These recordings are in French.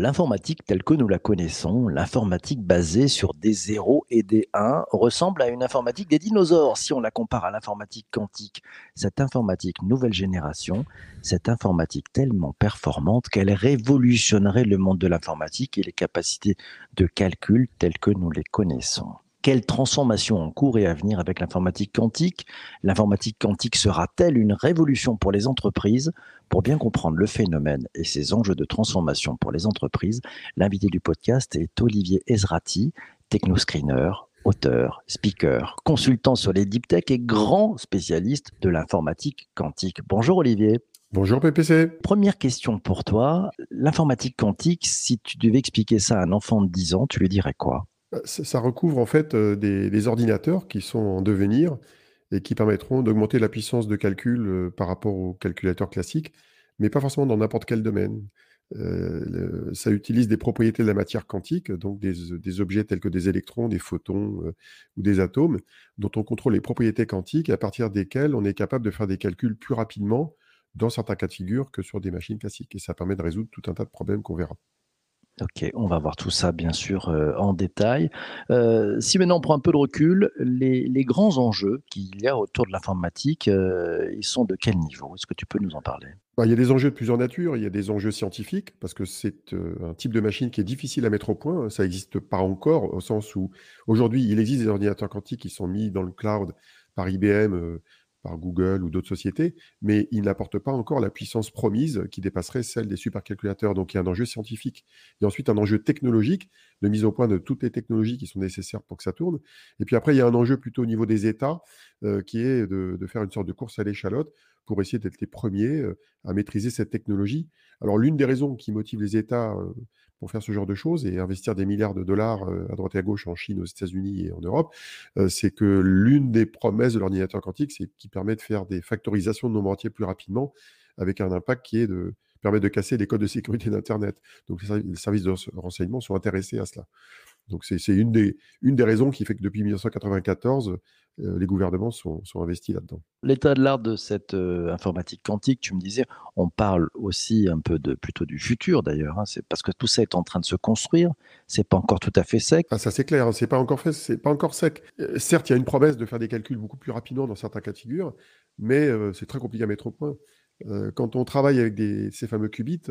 L'informatique telle que nous la connaissons, l'informatique basée sur des zéros et des 1, ressemble à une informatique des dinosaures si on la compare à l'informatique quantique. Cette informatique nouvelle génération, cette informatique tellement performante qu'elle révolutionnerait le monde de l'informatique et les capacités de calcul telles que nous les connaissons. Quelle transformation en cours et à venir avec l'informatique quantique L'informatique quantique sera-t-elle une révolution pour les entreprises? Pour bien comprendre le phénomène et ses enjeux de transformation pour les entreprises, l'invité du podcast est Olivier Ezrati, technoscreener, auteur, speaker, consultant sur les deep tech et grand spécialiste de l'informatique quantique. Bonjour Olivier. Bonjour PPC. Première question pour toi. L'informatique quantique, si tu devais expliquer ça à un enfant de 10 ans, tu lui dirais quoi? Bah, ça recouvre en fait des, ordinateurs qui sont en devenir et qui permettront d'augmenter la puissance de calcul par rapport aux calculateurs classiques, mais pas forcément dans n'importe quel domaine. ça utilise des propriétés de la matière quantique, donc des, objets tels que des électrons, des photons ou des atomes, dont on contrôle les propriétés quantiques et à partir desquelles on est capable de faire des calculs plus rapidement dans certains cas de figure que sur des machines classiques. Et ça permet de résoudre tout un tas de problèmes qu'on verra. Ok, on va voir tout ça bien sûr euh, en détail. Euh, si maintenant on prend un peu de recul, les, grands enjeux qu'il y a autour de l'informatique, euh, ils sont de quel niveau? Est-ce que tu peux nous en parler? Bah, Il y a des enjeux de plusieurs natures. Il y a des enjeux scientifiques, parce que c'est un type de machine qui est difficile à mettre au point. Ça n'existe pas encore, au sens où aujourd'hui, il existe des ordinateurs quantiques qui sont mis dans le cloud par IBM par Google ou d'autres sociétés, mais ils n'apportent pas encore la puissance promise qui dépasserait celle des supercalculateurs. Donc il y a un enjeu scientifique. Il a ensuite un enjeu technologique, de mise au point de toutes les technologies qui sont nécessaires pour que ça tourne. Et puis après, il y a un enjeu plutôt au niveau des États, euh, qui est de, faire une sorte de course à l'échalote pour essayer d'être les premiers euh, à maîtriser cette technologie. Alors l'une des raisons qui motive les États euh, pour faire ce genre de choses et investir des milliards de dollars à droite et à gauche en Chine, aux États-Unis et en Europe, c'est que l'une des promesses de l'ordinateur quantique, c'est qu'il permet de faire des factorisations de nombres entiers plus rapidement avec un impact qui est de permet de casser les codes de sécurité d'Internet. Donc les services de renseignement sont intéressés à cela. Donc c'est une des, une des raisons qui fait que depuis 1994, euh, les gouvernements sont, investis là-dedans. L'état de l'art de cette euh, informatique quantique, tu me disais, on parle aussi un peu de plutôt du futur d'ailleurs. Hein. c'est parce que tout ça est en train de se construire. C'est pas encore tout à fait sec. Ah, ça c'est clair. Hein, c'est pas encore fait. C'est pas encore sec. Euh, certes, il y a une promesse de faire des calculs beaucoup plus rapidement dans certains cas de figure, mais c'est très compliqué à mettre au point. quand on travaille avec ces fameux qubits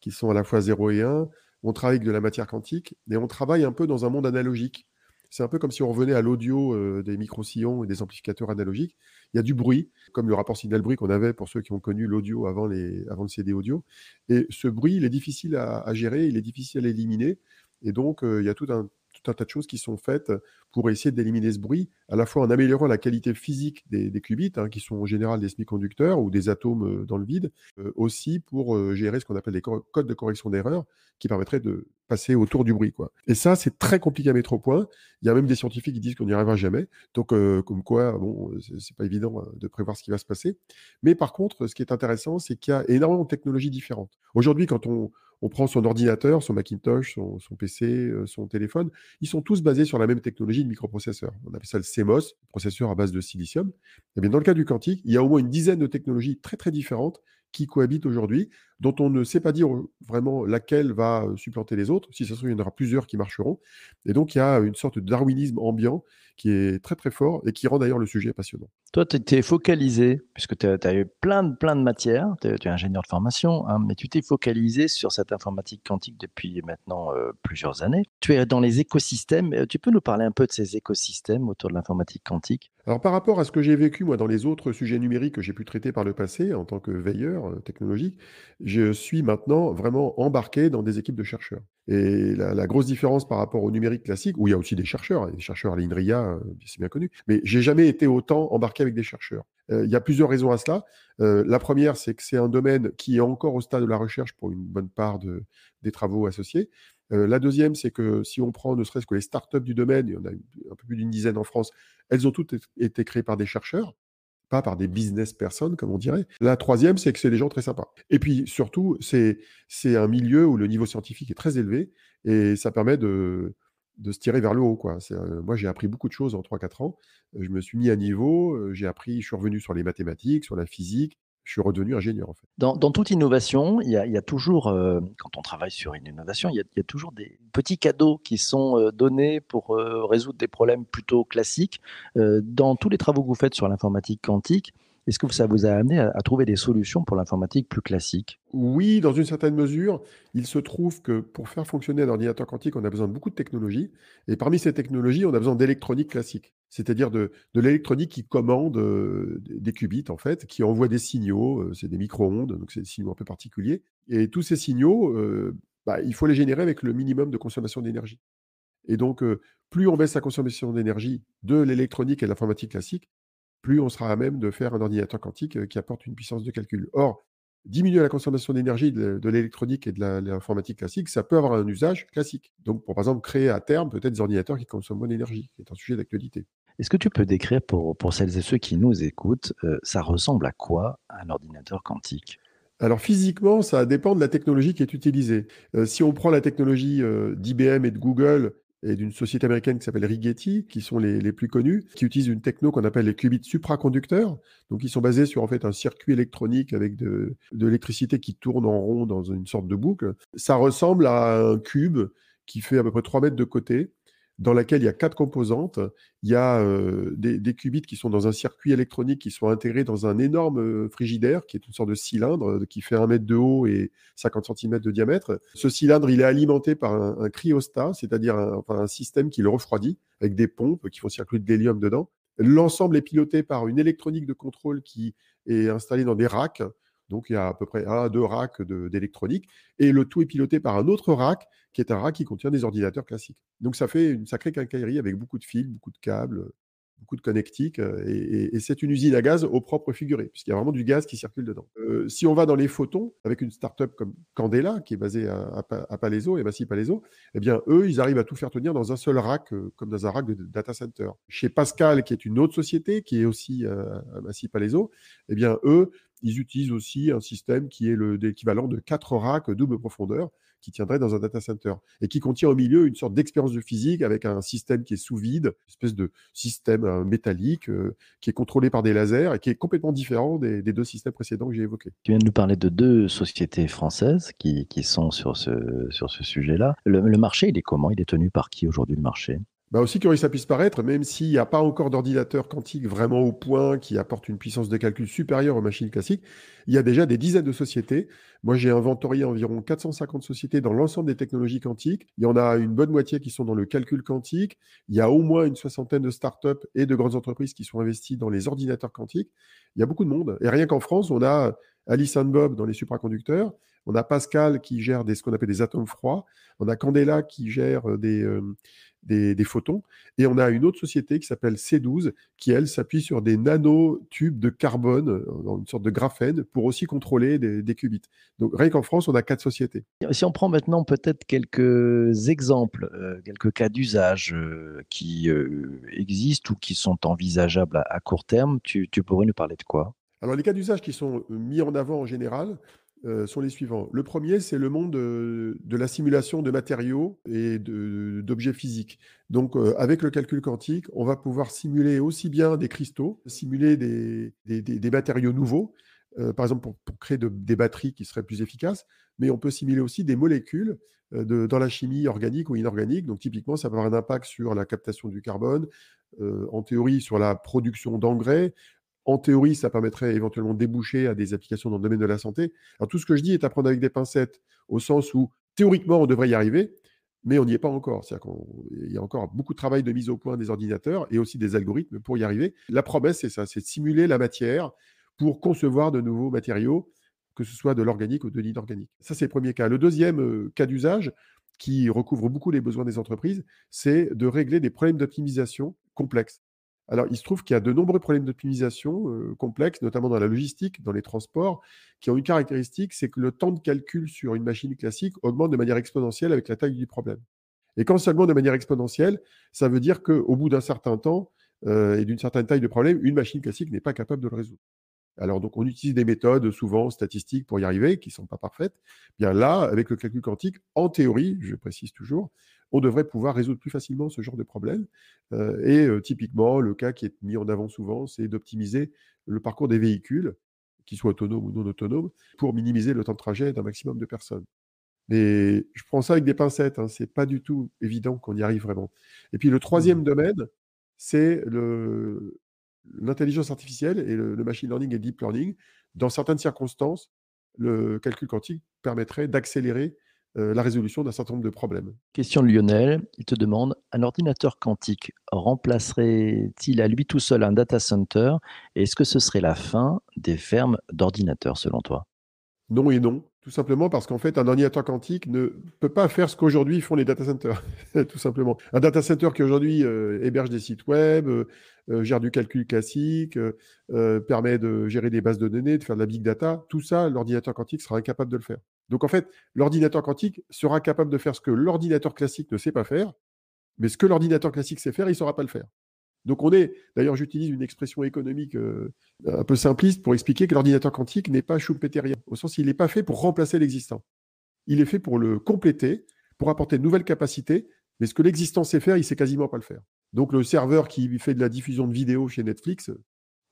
qui sont à la fois 0 et 1, on travaille avec de la matière quantique, et on travaille un peu dans un monde analogique. C'est un peu comme si on revenait à l'audio euh, des micro-sillons et des amplificateurs analogiques. Il y a du bruit, comme le rapport signal-bruit qu'on avait pour ceux qui ont connu l'audio avant, avant le CD audio. Et ce bruit, il est difficile à, gérer, il est difficile à éliminer. Et donc, euh, il y a tout un un tas de choses qui sont faites pour essayer d'éliminer ce bruit, à la fois en améliorant la qualité physique des, qubits, hein, qui sont en général des semi-conducteurs ou des atomes euh, dans le vide, euh, aussi pour euh, gérer ce qu'on appelle des codes de correction d'erreur, qui permettraient de passer autour du bruit. Et ça, c'est très compliqué à mettre au point. Il y a même des scientifiques qui disent qu'on n'y arrivera jamais. Donc, comme quoi, bon, c'est pas évident de prévoir ce qui va se passer. Mais par contre, ce qui est intéressant, c'est qu'il y a énormément de technologies différentes. Aujourd'hui, quand on, on prend son ordinateur, son Macintosh, son, PC, euh, son téléphone, ils sont tous basés sur la même technologie de microprocesseur. On appelle ça le CMOS, processeur à base de silicium. Et bien dans le cas du quantique, il y a au moins une dizaine de technologies très très différentes qui cohabitent aujourd'hui, dont on ne sait pas dire vraiment laquelle va supplanter les autres. Si ça se trouve, il y en aura plusieurs qui marcheront. Et donc, il y a une sorte de darwinisme ambiant qui est très très fort et qui rend d'ailleurs le sujet passionnant. Toi, tu étais focalisé, puisque tu as, eu plein de, plein de matières, tu es, ingénieur de formation, hein, mais tu t'es focalisé sur cette informatique quantique depuis maintenant plusieurs années. Tu es dans les écosystèmes. Tu peux nous parler un peu de ces écosystèmes autour de l'informatique quantique? Alors par rapport à ce que j'ai vécu moi dans les autres sujets numériques que j'ai pu traiter par le passé en tant que veilleur euh, technologique, je suis maintenant vraiment embarqué dans des équipes de chercheurs. Et la, grosse différence par rapport au numérique classique, où il y a aussi des chercheurs, des chercheurs à l'INRIA, euh, c'est bien connu, mais j'ai jamais été autant embarqué avec des chercheurs. Euh, il y a plusieurs raisons à cela. la première, c'est que c'est un domaine qui est encore au stade de la recherche pour une bonne part de, des travaux associés. Euh, la deuxième, c'est que si on prend ne serait-ce que les startups du domaine, il y en a un peu plus d'une dizaine en France, elles ont toutes été créées par des chercheurs, pas par des business personnes, comme on dirait. La troisième, c'est que c'est des gens très sympas. Et puis surtout, c'est un milieu où le niveau scientifique est très élevé et ça permet de, se tirer vers le haut. Quoi. Euh, moi, j'ai appris beaucoup de choses en 3-4 ans. Je me suis mis à niveau, euh, j'ai appris, je suis revenu sur les mathématiques, sur la physique, je suis redevenu ingénieur en fait. Dans, dans toute innovation, il y a, il y a toujours, euh, quand on travaille sur une innovation, il y, a, il y, a, toujours des petits cadeaux qui sont euh, donnés pour euh, résoudre des problèmes plutôt classiques. Dans tous les travaux que vous faites sur l'informatique quantique, est-ce que ça vous a amené à, à trouver des solutions pour l'informatique plus classique? Oui, dans une certaine mesure. Il se trouve que pour faire fonctionner un ordinateur quantique, on a besoin de beaucoup de technologies. Et parmi ces technologies, on a besoin d'électronique classique, c'est-à-dire de, l'électronique qui commande euh, des qubits, en fait, qui envoie des signaux. Euh, c'est des micro-ondes, donc c'est des signaux un peu particuliers. Et tous ces signaux, euh, bah, il faut les générer avec le minimum de consommation d'énergie. Et donc, plus on baisse la consommation d'énergie de l'électronique et de l'informatique classique, plus on sera à même de faire un ordinateur quantique qui apporte une puissance de calcul. Or, diminuer la consommation d'énergie de, de l'électronique et de l'informatique classique, ça peut avoir un usage classique. Donc, pour par exemple créer à terme peut-être des ordinateurs qui consomment moins d'énergie, qui est un sujet d'actualité. Est-ce que tu peux décrire pour, pour celles et ceux qui nous écoutent, euh, ça ressemble à quoi un ordinateur quantique? Alors physiquement, ça dépend de la technologie qui est utilisée. Euh, si on prend la technologie euh, d'IBM et de Google, et d'une société américaine qui s'appelle Rigetti, qui sont les, les, plus connus, qui utilisent une techno qu'on appelle les qubits supraconducteurs. Donc, ils sont basés sur en fait un circuit électronique avec de, de l'électricité qui tourne en rond dans une sorte de boucle. Ça ressemble à un cube qui fait à peu près 3 mètres de côté, dans laquelle il y a quatre composantes. Il y a euh, des, qubits qui sont dans un circuit électronique qui sont intégrés dans un énorme euh, frigidaire qui est une sorte de cylindre euh, qui fait un mètre de haut et 50 cm de diamètre. Ce cylindre, il est alimenté par un, cryostat, c'est-à-dire un, un système qui le refroidit avec des pompes qui font circuler de l'hélium dedans. L'ensemble est piloté par une électronique de contrôle qui est installée dans des racks donc il y a à peu près un deux racks d'électronique. Et le tout est piloté par un autre rack, qui est un rack qui contient des ordinateurs classiques. Donc ça fait une sacrée quincaillerie avec beaucoup de fils, beaucoup de câbles, beaucoup de connectiques. Et, et, c'est une usine à gaz au propre figuré, puisqu'il y a vraiment du gaz qui circule dedans. Euh, si on va dans les photons, avec une start-up comme Candela, qui est basée à, Palaiso, et Massy Palaiso, eh bien, eux, ils arrivent à tout faire tenir dans un seul rack, euh, comme dans un rack de data center. Chez Pascal, qui est une autre société, qui est aussi euh, à Massy Palaiso, eh bien, eux, ils utilisent aussi un système qui est l'équivalent de quatre racks double profondeur qui tiendrait dans un data center et qui contient au milieu une sorte d'expérience de physique avec un système qui est sous vide, une espèce de système euh, métallique euh, qui est contrôlé par des lasers et qui est complètement différent des, deux systèmes précédents que j'ai évoqués. Tu viens de nous parler de deux sociétés françaises qui, qui sont sur ce, sur ce sujet-là. Le, le marché, il est comment? Il est tenu par qui aujourd'hui le marché? Bah aussi curieux ça puisse paraître, même s'il n'y a pas encore d'ordinateur quantique vraiment au point qui apporte une puissance de calcul supérieure aux machines classiques, il y a déjà des dizaines de sociétés. Moi, j'ai inventorié environ 450 sociétés dans l'ensemble des technologies quantiques. Il y en a une bonne moitié qui sont dans le calcul quantique. Il y a au moins une soixantaine de startups et de grandes entreprises qui sont investies dans les ordinateurs quantiques. Il y a beaucoup de monde. Et rien qu'en France, on a Alice and Bob dans les supraconducteurs. On a Pascal qui gère des, ce qu'on appelle des atomes froids. On a Candela qui gère des, euh, des, des, photons. Et on a une autre société qui s'appelle C12, qui, elle, s'appuie sur des nanotubes de carbone, euh, dans une sorte de graphène, pour aussi contrôler des, des qubits. Donc, rien qu'en France, on a quatre sociétés. Si on prend maintenant peut-être quelques exemples, euh, quelques cas d'usage euh, qui euh, existent ou qui sont envisageables à, à court terme, tu, tu pourrais nous parler de quoi? Alors, les cas d'usage qui sont mis en avant en général, euh, sont les suivants. Le premier, c'est le monde de, de, la simulation de matériaux et d'objets physiques. Donc, euh, avec le calcul quantique, on va pouvoir simuler aussi bien des cristaux, simuler des, des, des, matériaux nouveaux, euh, par exemple pour, pour créer de, des batteries qui seraient plus efficaces, mais on peut simuler aussi des molécules euh, de, dans la chimie organique ou inorganique. Donc, typiquement, ça va avoir un impact sur la captation du carbone, euh, en théorie sur la production d'engrais, en théorie, ça permettrait éventuellement de déboucher à des applications dans le domaine de la santé. Alors tout ce que je dis est à prendre avec des pincettes, au sens où théoriquement on devrait y arriver, mais on n'y est pas encore. C'est-à-dire qu'il y a encore beaucoup de travail de mise au point des ordinateurs et aussi des algorithmes pour y arriver. La promesse, c'est ça, c'est de simuler la matière pour concevoir de nouveaux matériaux, que ce soit de l'organique ou de l'inorganique. Ça, c'est le premier cas. Le deuxième euh, cas d'usage, qui recouvre beaucoup les besoins des entreprises, c'est de régler des problèmes d'optimisation complexes. Alors, il se trouve qu'il y a de nombreux problèmes d'optimisation euh, complexes, notamment dans la logistique, dans les transports, qui ont une caractéristique, c'est que le temps de calcul sur une machine classique augmente de manière exponentielle avec la taille du problème. Et quand augmente de manière exponentielle, ça veut dire qu'au bout d'un certain temps euh, et d'une certaine taille de problème, une machine classique n'est pas capable de le résoudre. Alors, donc, on utilise des méthodes souvent statistiques pour y arriver, qui ne sont pas parfaites. Bien là, avec le calcul quantique, en théorie, je précise toujours, on devrait pouvoir résoudre plus facilement ce genre de problème. Euh, et euh, typiquement, le cas qui est mis en avant souvent, c'est d'optimiser le parcours des véhicules. qu'ils soient autonomes ou non autonomes, pour minimiser le temps de trajet d'un maximum de personnes. Mais je prends ça avec des pincettes, hein, c'est pas du tout évident qu'on y arrive vraiment. Et puis le troisième mmh. domaine, c'est l'intelligence artificielle et le, machine learning et deep learning. Dans certaines circonstances, le calcul quantique permettrait d'accélérer euh, la résolution d'un certain nombre de problèmes. Question de Lionel, il te demande, un ordinateur quantique remplacerait-il à lui tout seul un data center? Est-ce que ce serait la fin des fermes d'ordinateurs selon toi? Non et non. Tout simplement parce qu'en fait, un ordinateur quantique ne peut pas faire ce qu'aujourd'hui font les data centers. tout simplement. Un data center qui aujourd'hui euh, héberge des sites web, euh, gère du calcul classique, permet de gérer des bases de données, de faire de la big data, tout ça, l'ordinateur quantique sera incapable de le faire. Donc en fait, l'ordinateur quantique sera capable de faire ce que l'ordinateur classique ne sait pas faire, mais ce que l'ordinateur classique sait faire, il ne saura pas le faire. Donc on est, d'ailleurs j'utilise une expression économique euh, un peu simpliste pour expliquer que l'ordinateur quantique n'est pas schumpeterien, au sens il n'est pas fait pour remplacer l'existant. Il est fait pour le compléter, pour apporter de nouvelles capacités, mais ce que l'existant sait faire, il ne sait quasiment pas le faire. Donc le serveur qui fait de la diffusion de vidéos chez Netflix,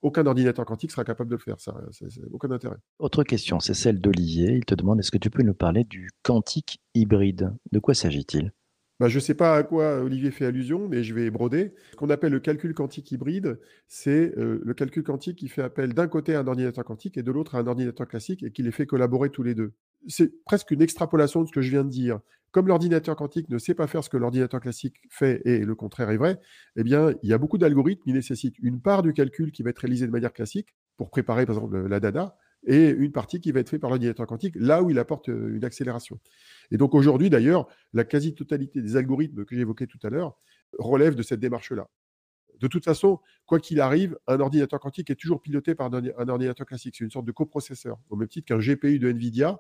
aucun ordinateur quantique sera capable de le faire. Ça, c'est, aucun intérêt. Autre question, c'est celle d'Olivier. Il te demande est-ce que tu peux nous parler du quantique hybride? De quoi s'agit-il? Bah, je ne sais pas à quoi Olivier fait allusion, mais je vais broder. Ce qu'on appelle le calcul quantique hybride, c'est euh, le calcul quantique qui fait appel d'un côté à un ordinateur quantique et de l'autre à un ordinateur classique et qui les fait collaborer tous les deux. C'est presque une extrapolation de ce que je viens de dire. Comme l'ordinateur quantique ne sait pas faire ce que l'ordinateur classique fait et le contraire est vrai, eh bien, il y a beaucoup d'algorithmes qui nécessitent une part du calcul qui va être réalisé de manière classique pour préparer, par exemple, la data, et une partie qui va être faite par l'ordinateur quantique, là où il apporte euh, une accélération. Et donc aujourd'hui, d'ailleurs, la quasi-totalité des algorithmes que j'évoquais tout à l'heure relèvent de cette démarche-là. De toute façon, quoi qu'il arrive, un ordinateur quantique est toujours piloté par un ordinateur classique. C'est une sorte de coprocesseur, au même titre qu'un GPU de NVIDIA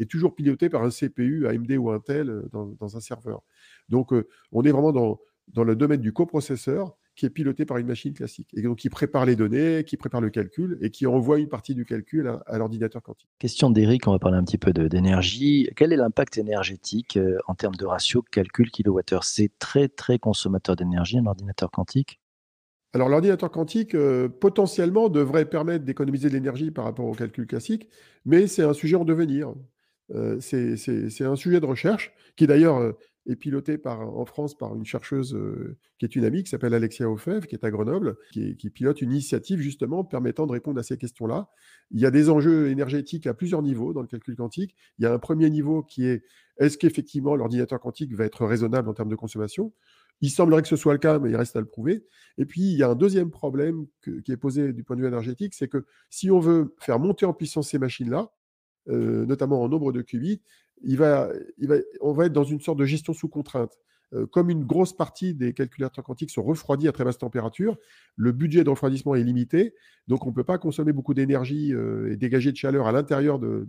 est toujours piloté par un CPU AMD ou Intel euh, dans, un serveur. Donc, euh, on est vraiment dans, dans le domaine du coprocesseur qui est piloté par une machine classique. Et donc, qui prépare les données, qui prépare le calcul et qui envoie une partie du calcul à, l'ordinateur quantique. Question d'Eric, on va parler un petit peu d'énergie. Quel est l'impact énergétique euh, en termes de ratio calcul kilowattheure? C'est très, très consommateur d'énergie, un ordinateur quantique? Alors l'ordinateur quantique, euh, potentiellement, devrait permettre d'économiser de l'énergie par rapport au calcul classique, mais c'est un sujet en devenir. Euh, c'est un sujet de recherche qui d'ailleurs est piloté en France par une chercheuse euh, qui est une amie, qui s'appelle Alexia Ofev, qui est à Grenoble, qui, pilote une initiative justement permettant de répondre à ces questions-là. Il y a des enjeux énergétiques à plusieurs niveaux dans le calcul quantique. Il y a un premier niveau qui est est-ce qu'effectivement l'ordinateur quantique va être raisonnable en termes de consommation? Il semblerait que ce soit le cas, mais il reste à le prouver. Et puis, il y a un deuxième problème qui est posé du point de vue énergétique, c'est que si on veut faire monter en puissance ces machines-là, euh, notamment en nombre de va, on va être dans une sorte de gestion sous contrainte. Euh, comme une grosse partie des calculateurs quantiques sont refroidis à très basse température, le budget de refroidissement est limité, donc on ne peut pas consommer beaucoup d'énergie euh, et dégager de chaleur à l'intérieur de,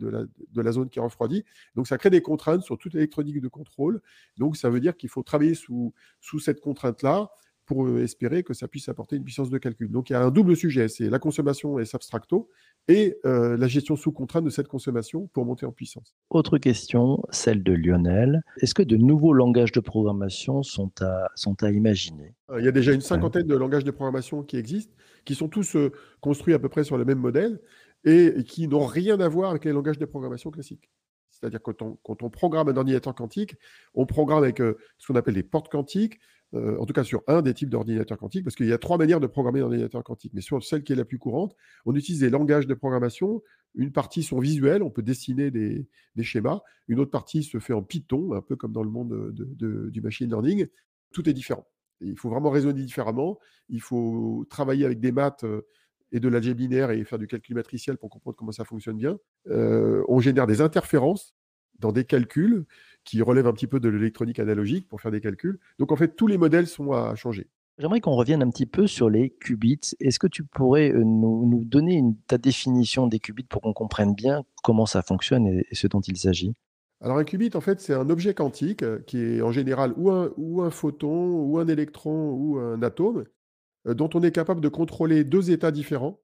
la, zone qui est refroidie. Donc ça crée des contraintes sur toute l'électronique de contrôle. Donc ça veut dire qu'il faut travailler sous, sous cette contrainte-là pour euh, espérer que ça puisse apporter une puissance de calcul. Donc il y a un double sujet, c'est la consommation et substracto et euh, la gestion sous contrainte de cette consommation pour monter en puissance. Autre question, celle de Lionel. Est-ce que de nouveaux langages de programmation sont à, sont à imaginer? Euh, Il y a déjà une cinquantaine de langages de programmation qui existent, qui sont tous construits à peu près sur le même modèle et, qui n'ont rien à voir avec les langages de programmation classiques. C'est-à-dire que quand on, quand on, programme un ordinateur quantique, on programme avec ce qu'on appelle des portes quantiques, euh, en tout cas sur un des types d'ordinateurs quantiques, parce qu'il y a trois manières de programmer un ordinateur quantique. Mais sur celle qui est la plus courante, on utilise des langages de programmation. Une partie sont visuels, on peut dessiner des, schémas. Une autre partie se fait en Python, un peu comme dans le monde du machine learning. Tout est différent. il faut vraiment raisonner différemment. Il faut travailler avec des maths euh, et de l'algèbre binaire et faire du calcul matriciel pour comprendre comment ça fonctionne bien. Euh, on génère des interférences dans des calculs qui relèvent un petit peu de l'électronique analogique pour faire des calculs. Donc en fait, tous les modèles sont à changer. J'aimerais qu'on revienne un petit peu sur les qubits. Est-ce que tu pourrais euh, nous, donner ta définition des qubits pour qu'on comprenne bien comment ça fonctionne et, ce dont il s'agit? Alors un qubit, en fait, c'est un objet quantique euh, qui est en général ou un, ou un photon, ou un électron, ou un atome, euh, dont on est capable de contrôler deux états différents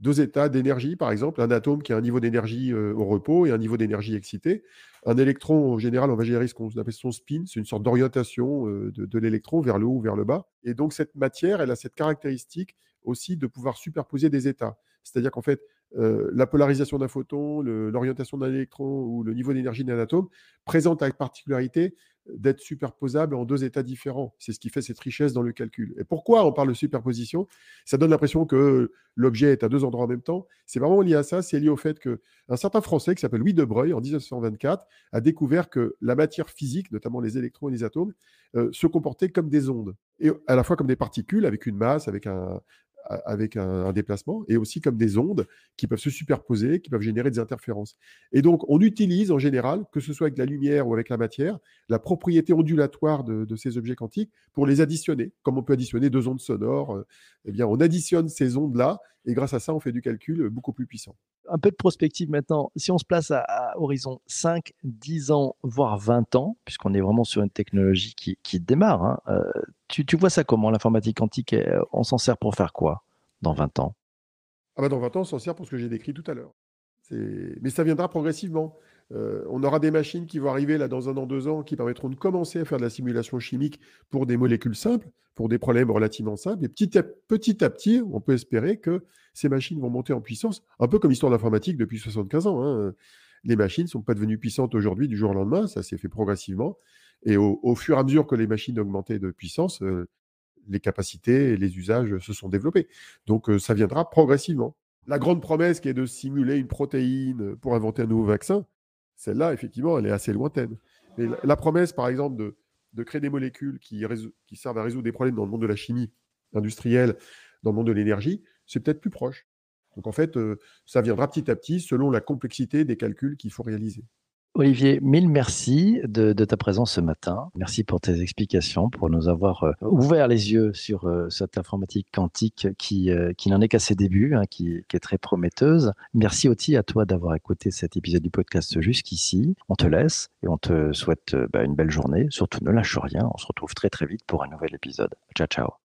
deux états d'énergie, par exemple, un atome qui a un niveau d'énergie euh, au repos et un niveau d'énergie excité. Un électron, en général, on va gérer ce qu'on appelle son spin, c'est une sorte d'orientation euh, de, l'électron vers le haut ou vers le bas. Et donc, cette matière, elle a cette caractéristique aussi de pouvoir superposer des états. C'est-à-dire qu'en fait, euh, la polarisation d'un photon, l'orientation d'un électron ou le niveau d'énergie d'un atome présentent la particularité d'être superposables en deux états différents. C'est ce qui fait cette richesse dans le calcul. Et pourquoi on parle de superposition? Ça donne l'impression que l'objet est à deux endroits en même temps. C'est vraiment lié à ça. C'est lié au fait qu'un certain Français qui s'appelle Louis de Broglie, en 1924, a découvert que la matière physique, notamment les électrons et les atomes, euh, se comportaient comme des ondes, et à la fois comme des particules avec une masse, avec un, avec un, déplacement, et aussi comme des ondes qui peuvent se superposer, qui peuvent générer des interférences. Et donc, on utilise en général, que ce soit avec la lumière ou avec la matière, la propriété ondulatoire de, ces objets quantiques pour les additionner. Comme on peut additionner deux ondes sonores, euh, eh bien, on additionne ces ondes-là, et grâce à ça, on fait du calcul beaucoup plus puissant. Un peu de prospective maintenant. Si on se place à, horizon 5, 10 ans, voire 20 ans, puisqu'on est vraiment sur une technologie qui, démarre, hein, euh, tu, vois ça comment, l'informatique quantique? On s'en sert pour faire quoi dans 20 ans? Ah bah Dans 20 ans, on s'en sert pour ce que j'ai décrit tout à l'heure. Mais ça viendra progressivement. Euh, on aura des machines qui vont arriver là dans un an, deux ans, qui permettront de commencer à faire de la simulation chimique pour des molécules simples, pour des problèmes relativement simples. Et petit à petit, on peut espérer que ces machines vont monter en puissance, un peu comme l'histoire de l'informatique depuis 75 ans. Hein. Les machines ne sont pas devenues puissantes aujourd'hui du jour au lendemain, ça s'est fait progressivement. Et au, fur et à mesure que les machines augmentaient de puissance, euh, les capacités et les usages se sont développés. Donc euh, ça viendra progressivement. La grande promesse qui est de simuler une protéine pour inventer un nouveau vaccin, celle-là, effectivement, elle est assez lointaine. Mais la, promesse, par exemple, de, créer des molécules qui, qui, servent à résoudre des problèmes dans le monde de la chimie industrielle, dans le monde de l'énergie, c'est peut-être plus proche. Donc en fait, euh, ça viendra petit à petit selon la complexité des calculs qu'il faut réaliser. Olivier, mille merci de, ta présence ce matin. Merci pour tes explications, pour nous avoir euh, ouvert les yeux sur euh, cette informatique quantique qui, euh, qui n'en est qu'à ses débuts, hein, qui, est très prometteuse. Merci aussi à toi d'avoir écouté cet épisode du podcast jusqu'ici. On te laisse et on te souhaite bah, une belle journée. Surtout ne lâche rien. On se retrouve très très vite pour un nouvel épisode. Ciao ciao.